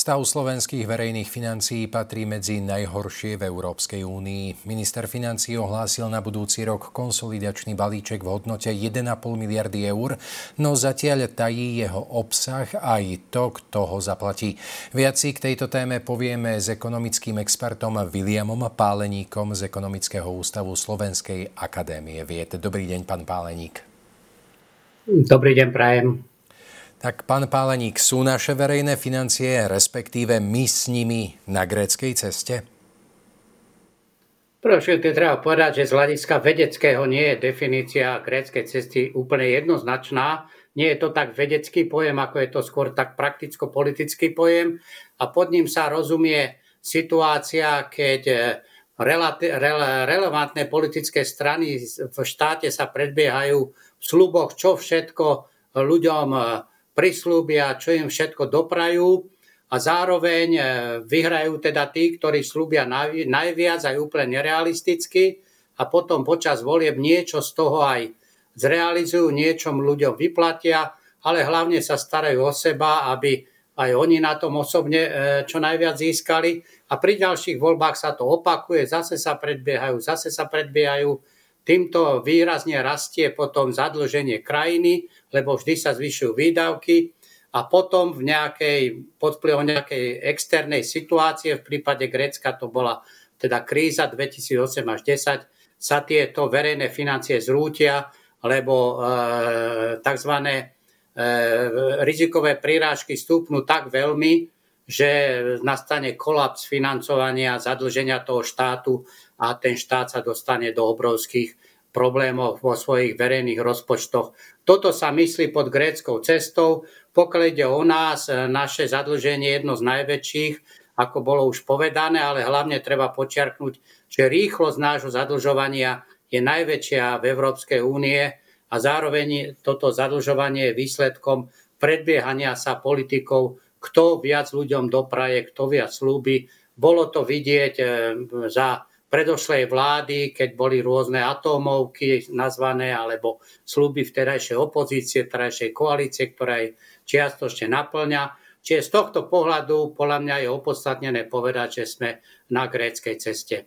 Stav slovenských verejných financií patrí medzi najhoršie v Európskej únii. Minister financií ohlásil na budúci rok konsolidačný balíček v hodnote 1,5 miliardy eur, no zatiaľ tají jeho obsah aj to, kto ho zaplatí. Viac si k tejto téme povieme s ekonomickým expertom Williamom Páleníkom z Ekonomického ústavu Slovenskej akadémie vied. Dobrý deň, pán Páleník. Dobrý deň, prajem. Tak pán Páleník, sú naše verejné financie, respektíve my s nimi na gréckej ceste? Prvé treba povedať, že z hľadiska vedeckého nie je definícia gréckej cesty úplne jednoznačná. Nie je to tak vedecký pojem, ako je to skôr tak prakticko-politický pojem. A pod ním sa rozumie situácia, keď eh, relevantné politické strany v štáte sa predbiehajú v sluboch, čo všetko ľuďom eh, prislúbia, čo im všetko doprajú a zároveň e, vyhrajú teda tí, ktorí slúbia najviac aj úplne nerealisticky a potom počas volieb niečo z toho aj zrealizujú, niečom ľuďom vyplatia, ale hlavne sa starajú o seba, aby aj oni na tom osobne e, čo najviac získali. A pri ďalších voľbách sa to opakuje, zase sa predbiehajú, zase sa predbiehajú. Týmto výrazne rastie potom zadlženie krajiny, lebo vždy sa zvyšujú výdavky a potom v nejakej, pod vplyvom nejakej externej situácie, v prípade Grécka to bola teda kríza 2008 až 10, sa tieto verejné financie zrútia, lebo e, tzv. E, rizikové prírážky stúpnú tak veľmi, že nastane kolaps financovania, zadlženia toho štátu a ten štát sa dostane do obrovských problémov vo svojich verejných rozpočtoch. Toto sa myslí pod gréckou cestou. Pokiaľ ide o nás, e, naše zadlženie je jedno z najväčších, ako bolo už povedané, ale hlavne treba počiarknúť, že rýchlosť nášho zadlžovania je najväčšia v Európskej únie a zároveň toto zadlžovanie je výsledkom predbiehania sa politikov, kto viac ľuďom dopraje, kto viac slúbi. Bolo to vidieť e, za predošlej vlády, keď boli rôzne atómovky nazvané, alebo sluby vterajšej opozície, vterajšej koalície, ktorá aj čiastočne naplňa. Čiže z tohto pohľadu podľa mňa je opodstatnené povedať, že sme na gréckej ceste.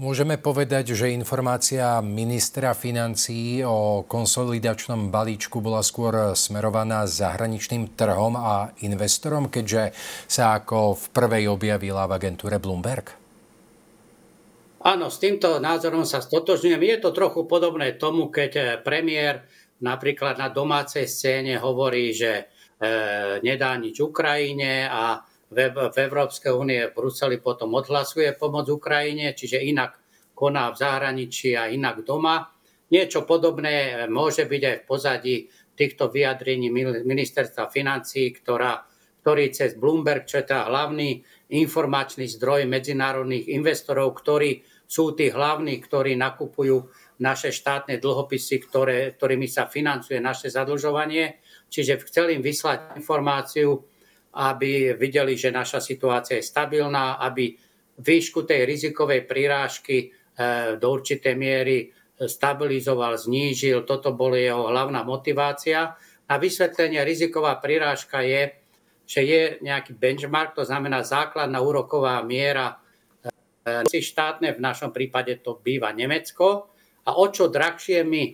Môžeme povedať, že informácia ministra financií o konsolidačnom balíčku bola skôr smerovaná zahraničným trhom a investorom, keďže sa ako v prvej objavila v agentúre Bloomberg? Áno, s týmto názorom sa stotožňujem. Je to trochu podobné tomu, keď eh, premiér napríklad na domácej scéne hovorí, že e, nedá nič Ukrajine a v, Európskej únie v Bruseli potom odhlasuje pomoc Ukrajine, čiže inak koná v zahraničí a inak doma. Niečo podobné môže byť aj v pozadí týchto vyjadrení ministerstva financí, ktorá, ktorý cez Bloomberg, čo je teda hlavný informačný zdroj medzinárodných investorov, ktorí sú tí hlavní, ktorí nakupujú naše štátne dlhopisy, ktoré, ktorými sa financuje naše zadlžovanie. Čiže chcel im vyslať informáciu, aby videli, že naša situácia je stabilná, aby výšku tej rizikovej prírážky eh, do určitej miery stabilizoval, znížil. Toto bola jeho hlavná motivácia. Na vysvetlenie riziková prírážka je, že je nejaký benchmark, to znamená základná úroková miera si štátne, v našom prípade to býva Nemecko. A o čo drahšie my e,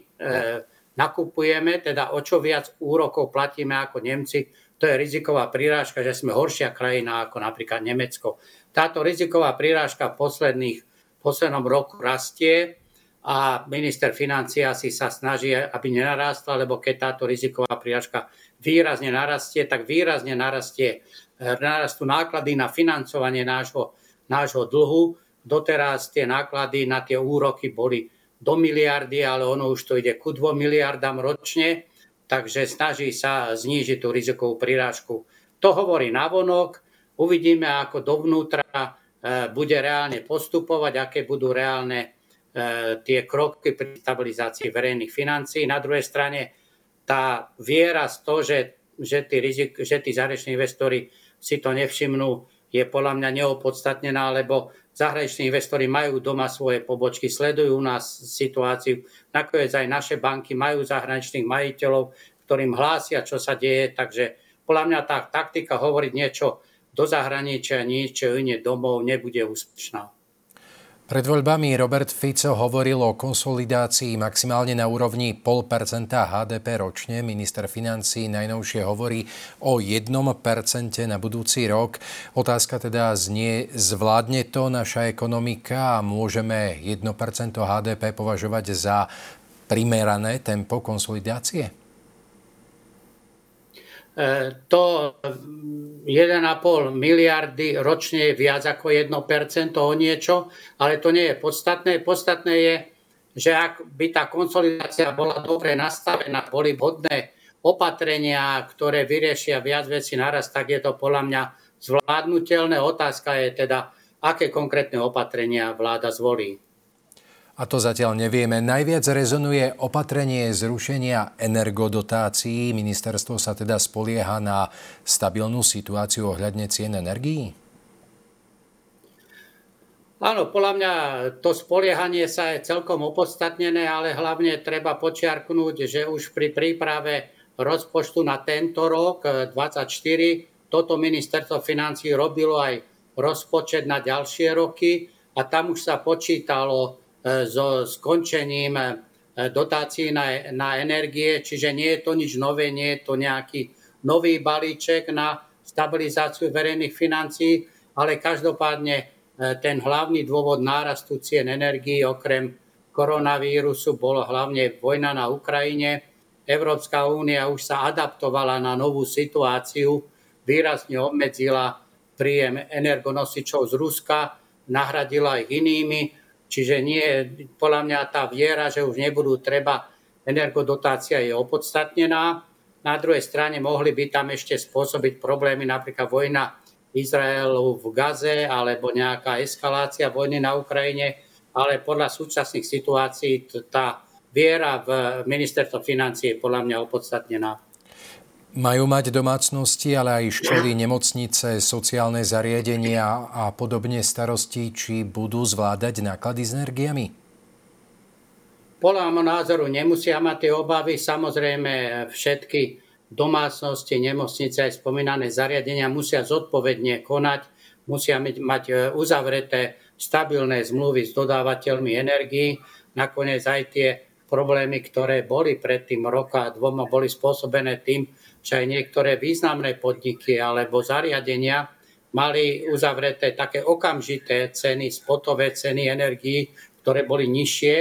nakupujeme, teda o čo viac úrokov platíme ako Nemci, to je riziková prírážka, že sme horšia krajina ako napríklad Nemecko. Táto riziková prírážka v posledných, poslednom roku rastie a minister financia si sa snaží, aby nenarástla, lebo keď táto riziková prírážka výrazne narastie, tak výrazne narastie, e, narastú náklady na financovanie nášho nášho dlhu. Doteraz tie náklady na tie úroky boli do miliardy, ale ono už to ide ku 2 miliardám ročne, takže snaží sa znížiť tú rizikovú prirážku. To hovorí navonok, uvidíme, ako dovnútra e, bude reálne postupovať, aké budú reálne e, tie kroky pri stabilizácii verejných financií. Na druhej strane tá viera z toho, že, že tí, rizik, tí zahraniční investori si to nevšimnú, je podľa mňa neopodstatnená, lebo zahraniční investori majú doma svoje pobočky, sledujú u nás situáciu. Nakoniec aj naše banky majú zahraničných majiteľov, ktorým hlásia, čo sa deje. Takže podľa mňa tá taktika hovoriť niečo do zahraničia, niečo iné domov nebude úspešná. Pred voľbami Robert Fico hovoril o konsolidácii maximálne na úrovni 0,5 HDP ročne. Minister financí najnovšie hovorí o 1% na budúci rok. Otázka teda znie, zvládne to naša ekonomika a môžeme 1% HDP považovať za primerané tempo konsolidácie? E, to 1,5 miliardy ročne je viac ako 1% o niečo, ale to nie je podstatné. Podstatné je, že ak by tá konsolidácia bola dobre nastavená, boli vhodné opatrenia, ktoré vyriešia viac vecí naraz, tak je to podľa mňa zvládnutelné. Otázka je teda, aké konkrétne opatrenia vláda zvolí. A to zatiaľ nevieme. Najviac rezonuje opatrenie zrušenia energodotácií. Ministerstvo sa teda spolieha na stabilnú situáciu ohľadne cien energií? Áno, podľa mňa to spoliehanie sa je celkom opodstatnené, ale hlavne treba počiarknúť, že už pri príprave rozpočtu na tento rok 2024 toto ministerstvo financí robilo aj rozpočet na ďalšie roky a tam už sa počítalo so skončením e, dotácií na, na energie, čiže nie je to nič nové, nie je to nejaký nový balíček na stabilizáciu verejných financií, ale každopádne e, ten hlavný dôvod nárastu cien energií okrem koronavírusu bolo hlavne vojna na Ukrajine. Európska únia už sa adaptovala na novú situáciu, výrazne obmedzila príjem energonosičov z Ruska, nahradila ich inými Čiže nie, podľa mňa tá viera, že už nebudú treba, energodotácia je opodstatnená. Na druhej strane mohli by tam ešte spôsobiť problémy, napríklad vojna Izraelu v Gaze alebo nejaká eskalácia vojny na Ukrajine, ale podľa súčasných situácií tá viera v ministerstvo financie je podľa mňa opodstatnená. Majú mať domácnosti, ale aj školy, nemocnice, sociálne zariadenia a podobne starosti, či budú zvládať náklady s energiami? Podľa môjho názoru nemusia mať tie obavy. Samozrejme všetky domácnosti, nemocnice aj spomínané zariadenia musia zodpovedne konať, musia mať e, uzavreté stabilné zmluvy s dodávateľmi energií. Nakoniec aj tie problémy, ktoré boli predtým roka a dvoma, boli spôsobené tým, že aj niektoré významné podniky alebo zariadenia mali uzavreté také okamžité ceny, spotové ceny energií, ktoré boli nižšie,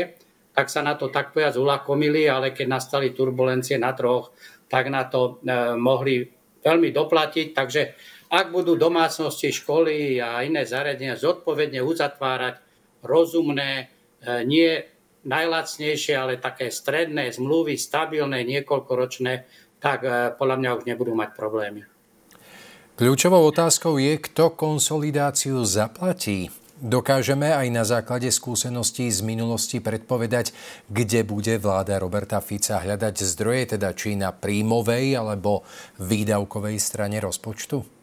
tak sa na to tak povedať ulakomili, ale keď nastali turbulencie na troch, tak na to e, mohli veľmi doplatiť. Takže ak budú domácnosti, školy a iné zariadenia zodpovedne uzatvárať rozumné, e, nie najlacnejšie, ale také stredné zmluvy, stabilné, niekoľkoročné, tak eh, podľa mňa už nebudú mať problémy. Kľúčovou otázkou je, kto konsolidáciu zaplatí. Dokážeme aj na základe skúseností z minulosti predpovedať, kde bude vláda Roberta Fica hľadať zdroje, teda či na príjmovej alebo výdavkovej strane rozpočtu?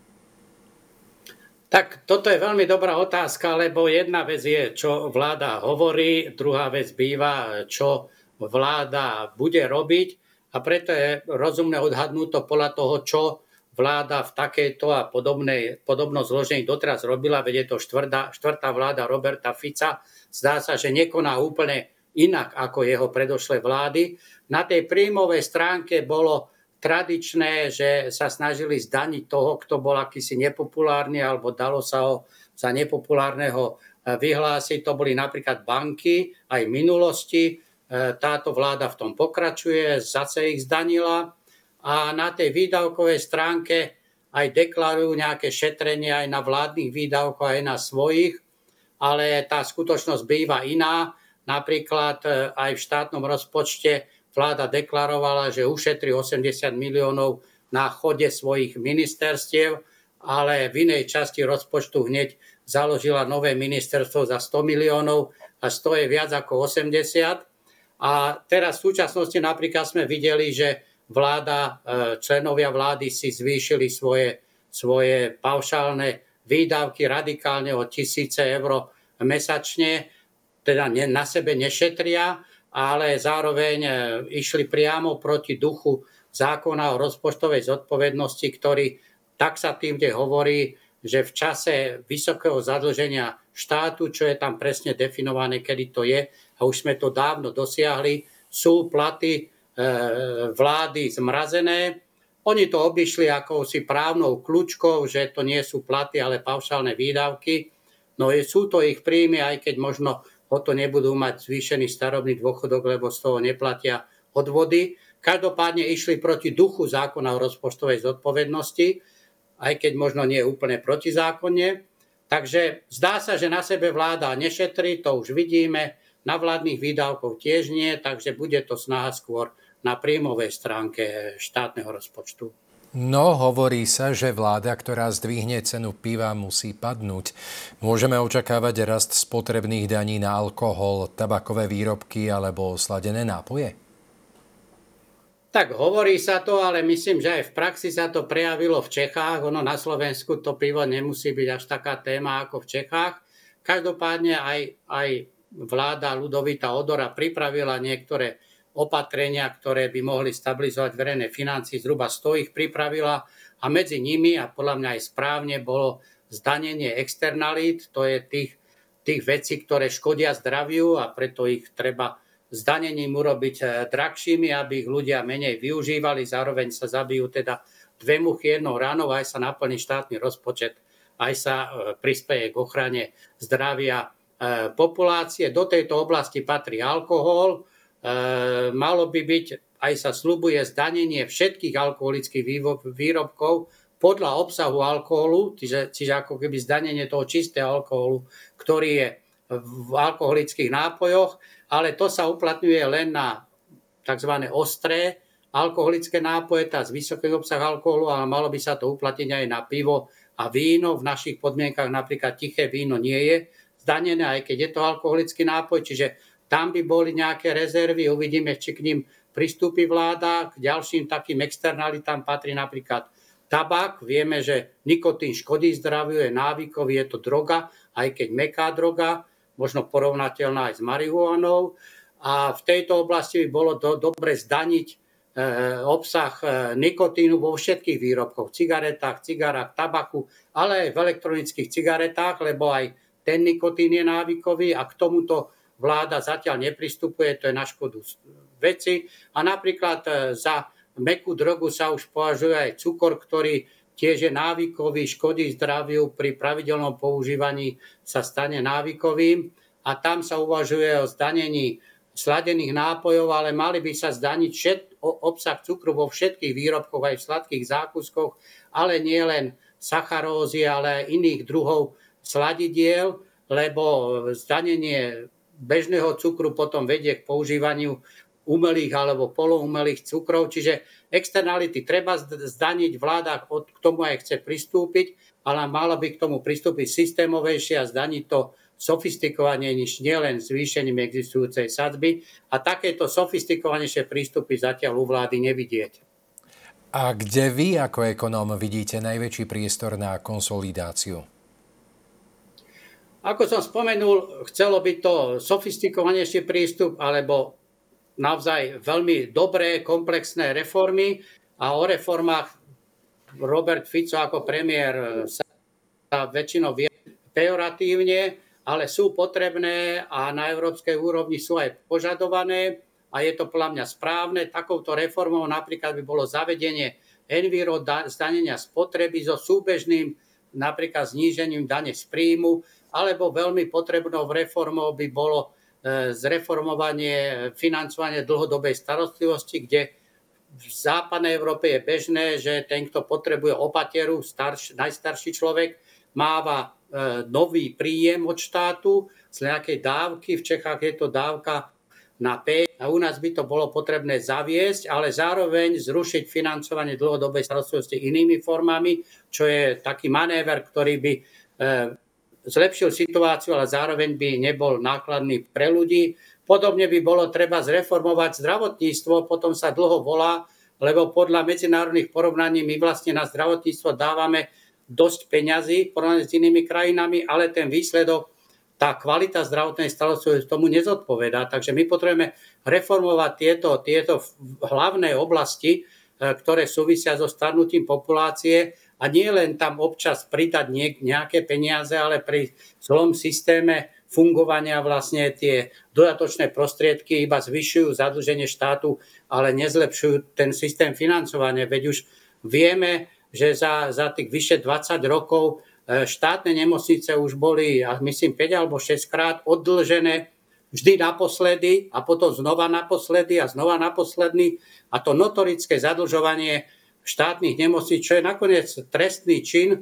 Tak toto je veľmi dobrá otázka, lebo jedna vec je, čo vláda hovorí, druhá vec býva, čo vláda bude robiť. A preto je rozumné odhadnúť to podľa toho, čo vláda v takejto a podobnej, podobno zložení doteraz robila, veď je to štvrtá, štvrtá vláda Roberta Fica. Zdá sa, že nekoná úplne inak ako jeho predošlé vlády. Na tej príjmovej stránke bolo tradičné, že sa snažili zdaniť toho, kto bol akýsi nepopulárny, alebo dalo sa ho za nepopulárneho vyhlásiť. To boli napríklad banky aj v minulosti. E, táto vláda v tom pokračuje, zase ich zdanila a na tej výdavkovej stránke aj deklarujú nejaké šetrenie aj na vládnych výdavkoch, aj na svojich, ale tá skutočnosť býva iná. Napríklad e, aj v štátnom rozpočte vláda deklarovala, že ušetrí 80 miliónov na chode svojich ministerstiev, ale v inej časti rozpočtu hneď založila nové ministerstvo za 100 miliónov a 100 je viac ako 80 a teraz v súčasnosti napríklad sme videli, že vláda, e, členovia vlády si zvýšili svoje, svoje paušálne výdavky radikálne o tisíce eur mesačne, teda na sebe nešetria, ale zároveň e, išli priamo proti duchu zákona o rozpočtovej zodpovednosti, ktorý tak sa kde hovorí, že v čase vysokého zadlženia štátu, čo je tam presne definované, kedy to je, a už sme to dávno dosiahli, sú platy e, vlády zmrazené. Oni to obišli akousi právnou kľúčkou, že to nie sú platy, ale paušálne výdavky. No sú to ich príjmy, aj keď možno o to nebudú mať zvýšený starobný dôchodok, lebo z toho neplatia odvody. Každopádne išli proti duchu zákona o rozpočtovej zodpovednosti, aj keď možno nie úplne protizákonne. Takže zdá sa, že na sebe vláda nešetrí, to už vidíme, na vládnych výdavkov tiež nie, takže bude to snaha skôr na príjmovej stránke štátneho rozpočtu. No, hovorí sa, že vláda, ktorá zdvihne cenu piva, musí padnúť. Môžeme očakávať rast spotrebných daní na alkohol, tabakové výrobky alebo sladené nápoje? Tak hovorí sa to, ale myslím, že aj v praxi sa to prejavilo v Čechách. Ono na Slovensku to pivo nemusí byť až taká téma ako v Čechách. Každopádne aj, aj vláda Ludovita Odora pripravila niektoré opatrenia, ktoré by mohli stabilizovať verejné financie. Zhruba 100 ich pripravila a medzi nimi, a podľa mňa aj správne, bolo zdanenie externalít, to je tých, tých vecí, ktoré škodia zdraviu a preto ich treba zdanením urobiť eh, drahšími, aby ich ľudia menej využívali. Zároveň sa zabijú teda dve muchy jednou ránou, aj sa naplní štátny rozpočet, aj sa eh, prispieje k ochrane zdravia eh, populácie. Do tejto oblasti patrí alkohol. Malo by byť, aj sa slubuje, zdanenie všetkých alkoholických výrobkov podľa obsahu alkoholu, čiže, čiže ako keby zdanenie toho čistého alkoholu, ktorý je v alkoholických nápojoch ale to sa uplatňuje len na tzv. ostré alkoholické nápoje, tá z vysoký obsah alkoholu, ale malo by sa to uplatniť aj na pivo a víno. V našich podmienkach napríklad tiché víno nie je zdanené, aj keď je to alkoholický nápoj, čiže tam by boli nejaké rezervy, uvidíme, či k ním pristúpi vláda. K ďalším takým externalitám patrí napríklad tabak. Vieme, že nikotín škodí zdraviu, je návykový, je to droga, aj keď meká droga možno porovnateľná aj s marihuanou. A v tejto oblasti by bolo do, dobre zdaniť e, obsah e, nikotínu vo všetkých výrobkoch, cigaretách, cigarách, tabaku, ale aj v elektronických cigaretách, lebo aj ten nikotín je návykový a k tomuto vláda zatiaľ nepristupuje, to je na škodu veci. A napríklad e, za mekú drogu sa už považuje aj cukor, ktorý tiež je návykový, škodí zdraviu, pri pravidelnom používaní sa stane návykovým a tam sa uvažuje o zdanení sladených nápojov, ale mali by sa zdaniť všet, obsah cukru vo všetkých výrobkoch, aj v sladkých zákuskoch, ale nie len sacharózy, ale aj iných druhov sladidiel, lebo zdanenie bežného cukru potom vedie k používaniu umelých alebo poloumelých cukrov. Čiže externality treba zdaniť, vláda k tomu aj chce pristúpiť, ale mala by k tomu pristúpiť systémovejšie a zdaniť to sofistikovanie než nielen zvýšením existujúcej sadzby a takéto sofistikovanejšie prístupy zatiaľ u vlády nevidieť. A kde vy ako ekonóm vidíte najväčší priestor na konsolidáciu? Ako som spomenul, chcelo by to sofistikovanejší prístup alebo naozaj veľmi dobré, komplexné reformy. A o reformách Robert Fico ako premiér sa väčšinou vie pejoratívne, ale sú potrebné a na európskej úrovni sú aj požadované. A je to podľa mňa správne. Takouto reformou napríklad by bolo zavedenie enviro zdanenia spotreby so súbežným napríklad znížením dane z príjmu, alebo veľmi potrebnou reformou by bolo E, zreformovanie financovanie dlhodobej starostlivosti, kde v západnej Európe je bežné, že ten, kto potrebuje opateru, starš, najstarší človek, máva e, nový príjem od štátu z nejakej dávky. V Čechách je to dávka na 5 a u nás by to bolo potrebné zaviesť, ale zároveň zrušiť financovanie dlhodobej starostlivosti inými formami, čo je taký manéver, ktorý by e, zlepšil situáciu, ale zároveň by nebol nákladný pre ľudí. Podobne by bolo treba zreformovať zdravotníctvo, potom sa dlho volá, lebo podľa medzinárodných porovnaní my vlastne na zdravotníctvo dávame dosť peňazí porovnaní s inými krajinami, ale ten výsledok, tá kvalita zdravotnej starostlivosti tomu nezodpovedá. Takže my potrebujeme reformovať tieto, tieto hlavné oblasti, e, ktoré súvisia so starnutím populácie a nie len tam občas pridať nejaké peniaze, ale pri celom systéme fungovania vlastne tie dodatočné prostriedky iba zvyšujú zadlženie štátu, ale nezlepšujú ten systém financovania. Veď už vieme, že za, za tých vyše 20 rokov e, štátne nemocnice už boli, myslím, 5 alebo 6 krát oddlžené vždy naposledy a potom znova naposledy a znova naposledy. A to notorické zadlžovanie štátnych nemocníc, čo je nakoniec trestný čin, e,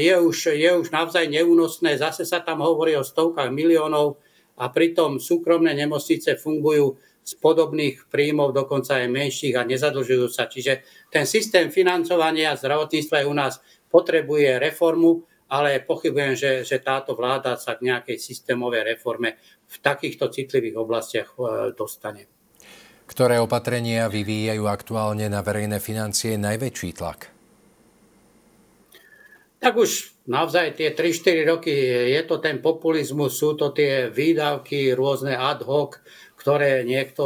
je už, je už naozaj neúnosné. Zase sa tam hovorí o stovkách miliónov a pritom súkromné nemocnice fungujú z podobných príjmov, dokonca aj menších a nezadlžujú sa. Čiže ten systém financovania zdravotníctva u nás potrebuje reformu, ale pochybujem, že, že táto vláda sa k nejakej systémovej reforme v takýchto citlivých oblastiach e, dostane. Ktoré opatrenia vyvíjajú aktuálne na verejné financie najväčší tlak? Tak už naozaj tie 3-4 roky je to ten populizmus, sú to tie výdavky rôzne ad hoc, ktoré niekto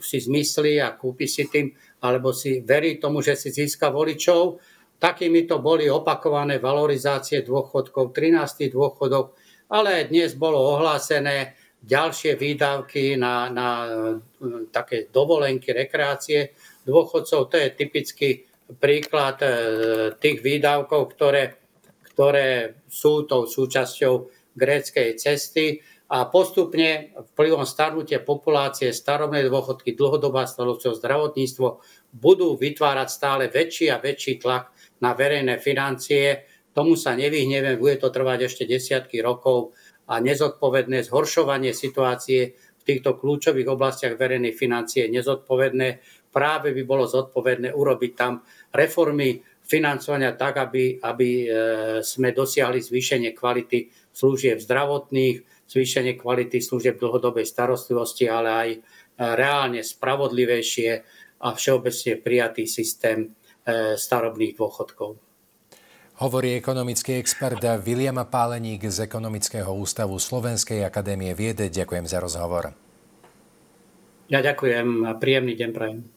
si zmyslí a kúpi si tým, alebo si verí tomu, že si získa voličov. Takými to boli opakované valorizácie dôchodkov, 13. dôchodok, ale dnes bolo ohlásené, ďalšie výdavky na, na e, také dovolenky, rekreácie dôchodcov. To je typický príklad e, tých výdavkov, ktoré, ktoré sú tou súčasťou gréckej cesty a postupne vplyvom starnutia populácie, starobné dôchodky, dlhodobá starostlivosť, zdravotníctvo budú vytvárať stále väčší a väčší tlak na verejné financie. Tomu sa nevyhneme, bude to trvať ešte desiatky rokov a nezodpovedné zhoršovanie situácie v týchto kľúčových oblastiach verejnej financie nezodpovedné. Práve by bolo zodpovedné urobiť tam reformy financovania tak, aby, aby e, sme dosiahli zvýšenie kvality služieb zdravotných, zvýšenie kvality služieb dlhodobej starostlivosti, ale aj e, reálne spravodlivejšie a všeobecne prijatý systém e, starobných dôchodkov. Hovorí ekonomický expert William Páleník z Ekonomického ústavu Slovenskej akadémie viede. Ďakujem za rozhovor. Ja ďakujem a príjemný deň prajem.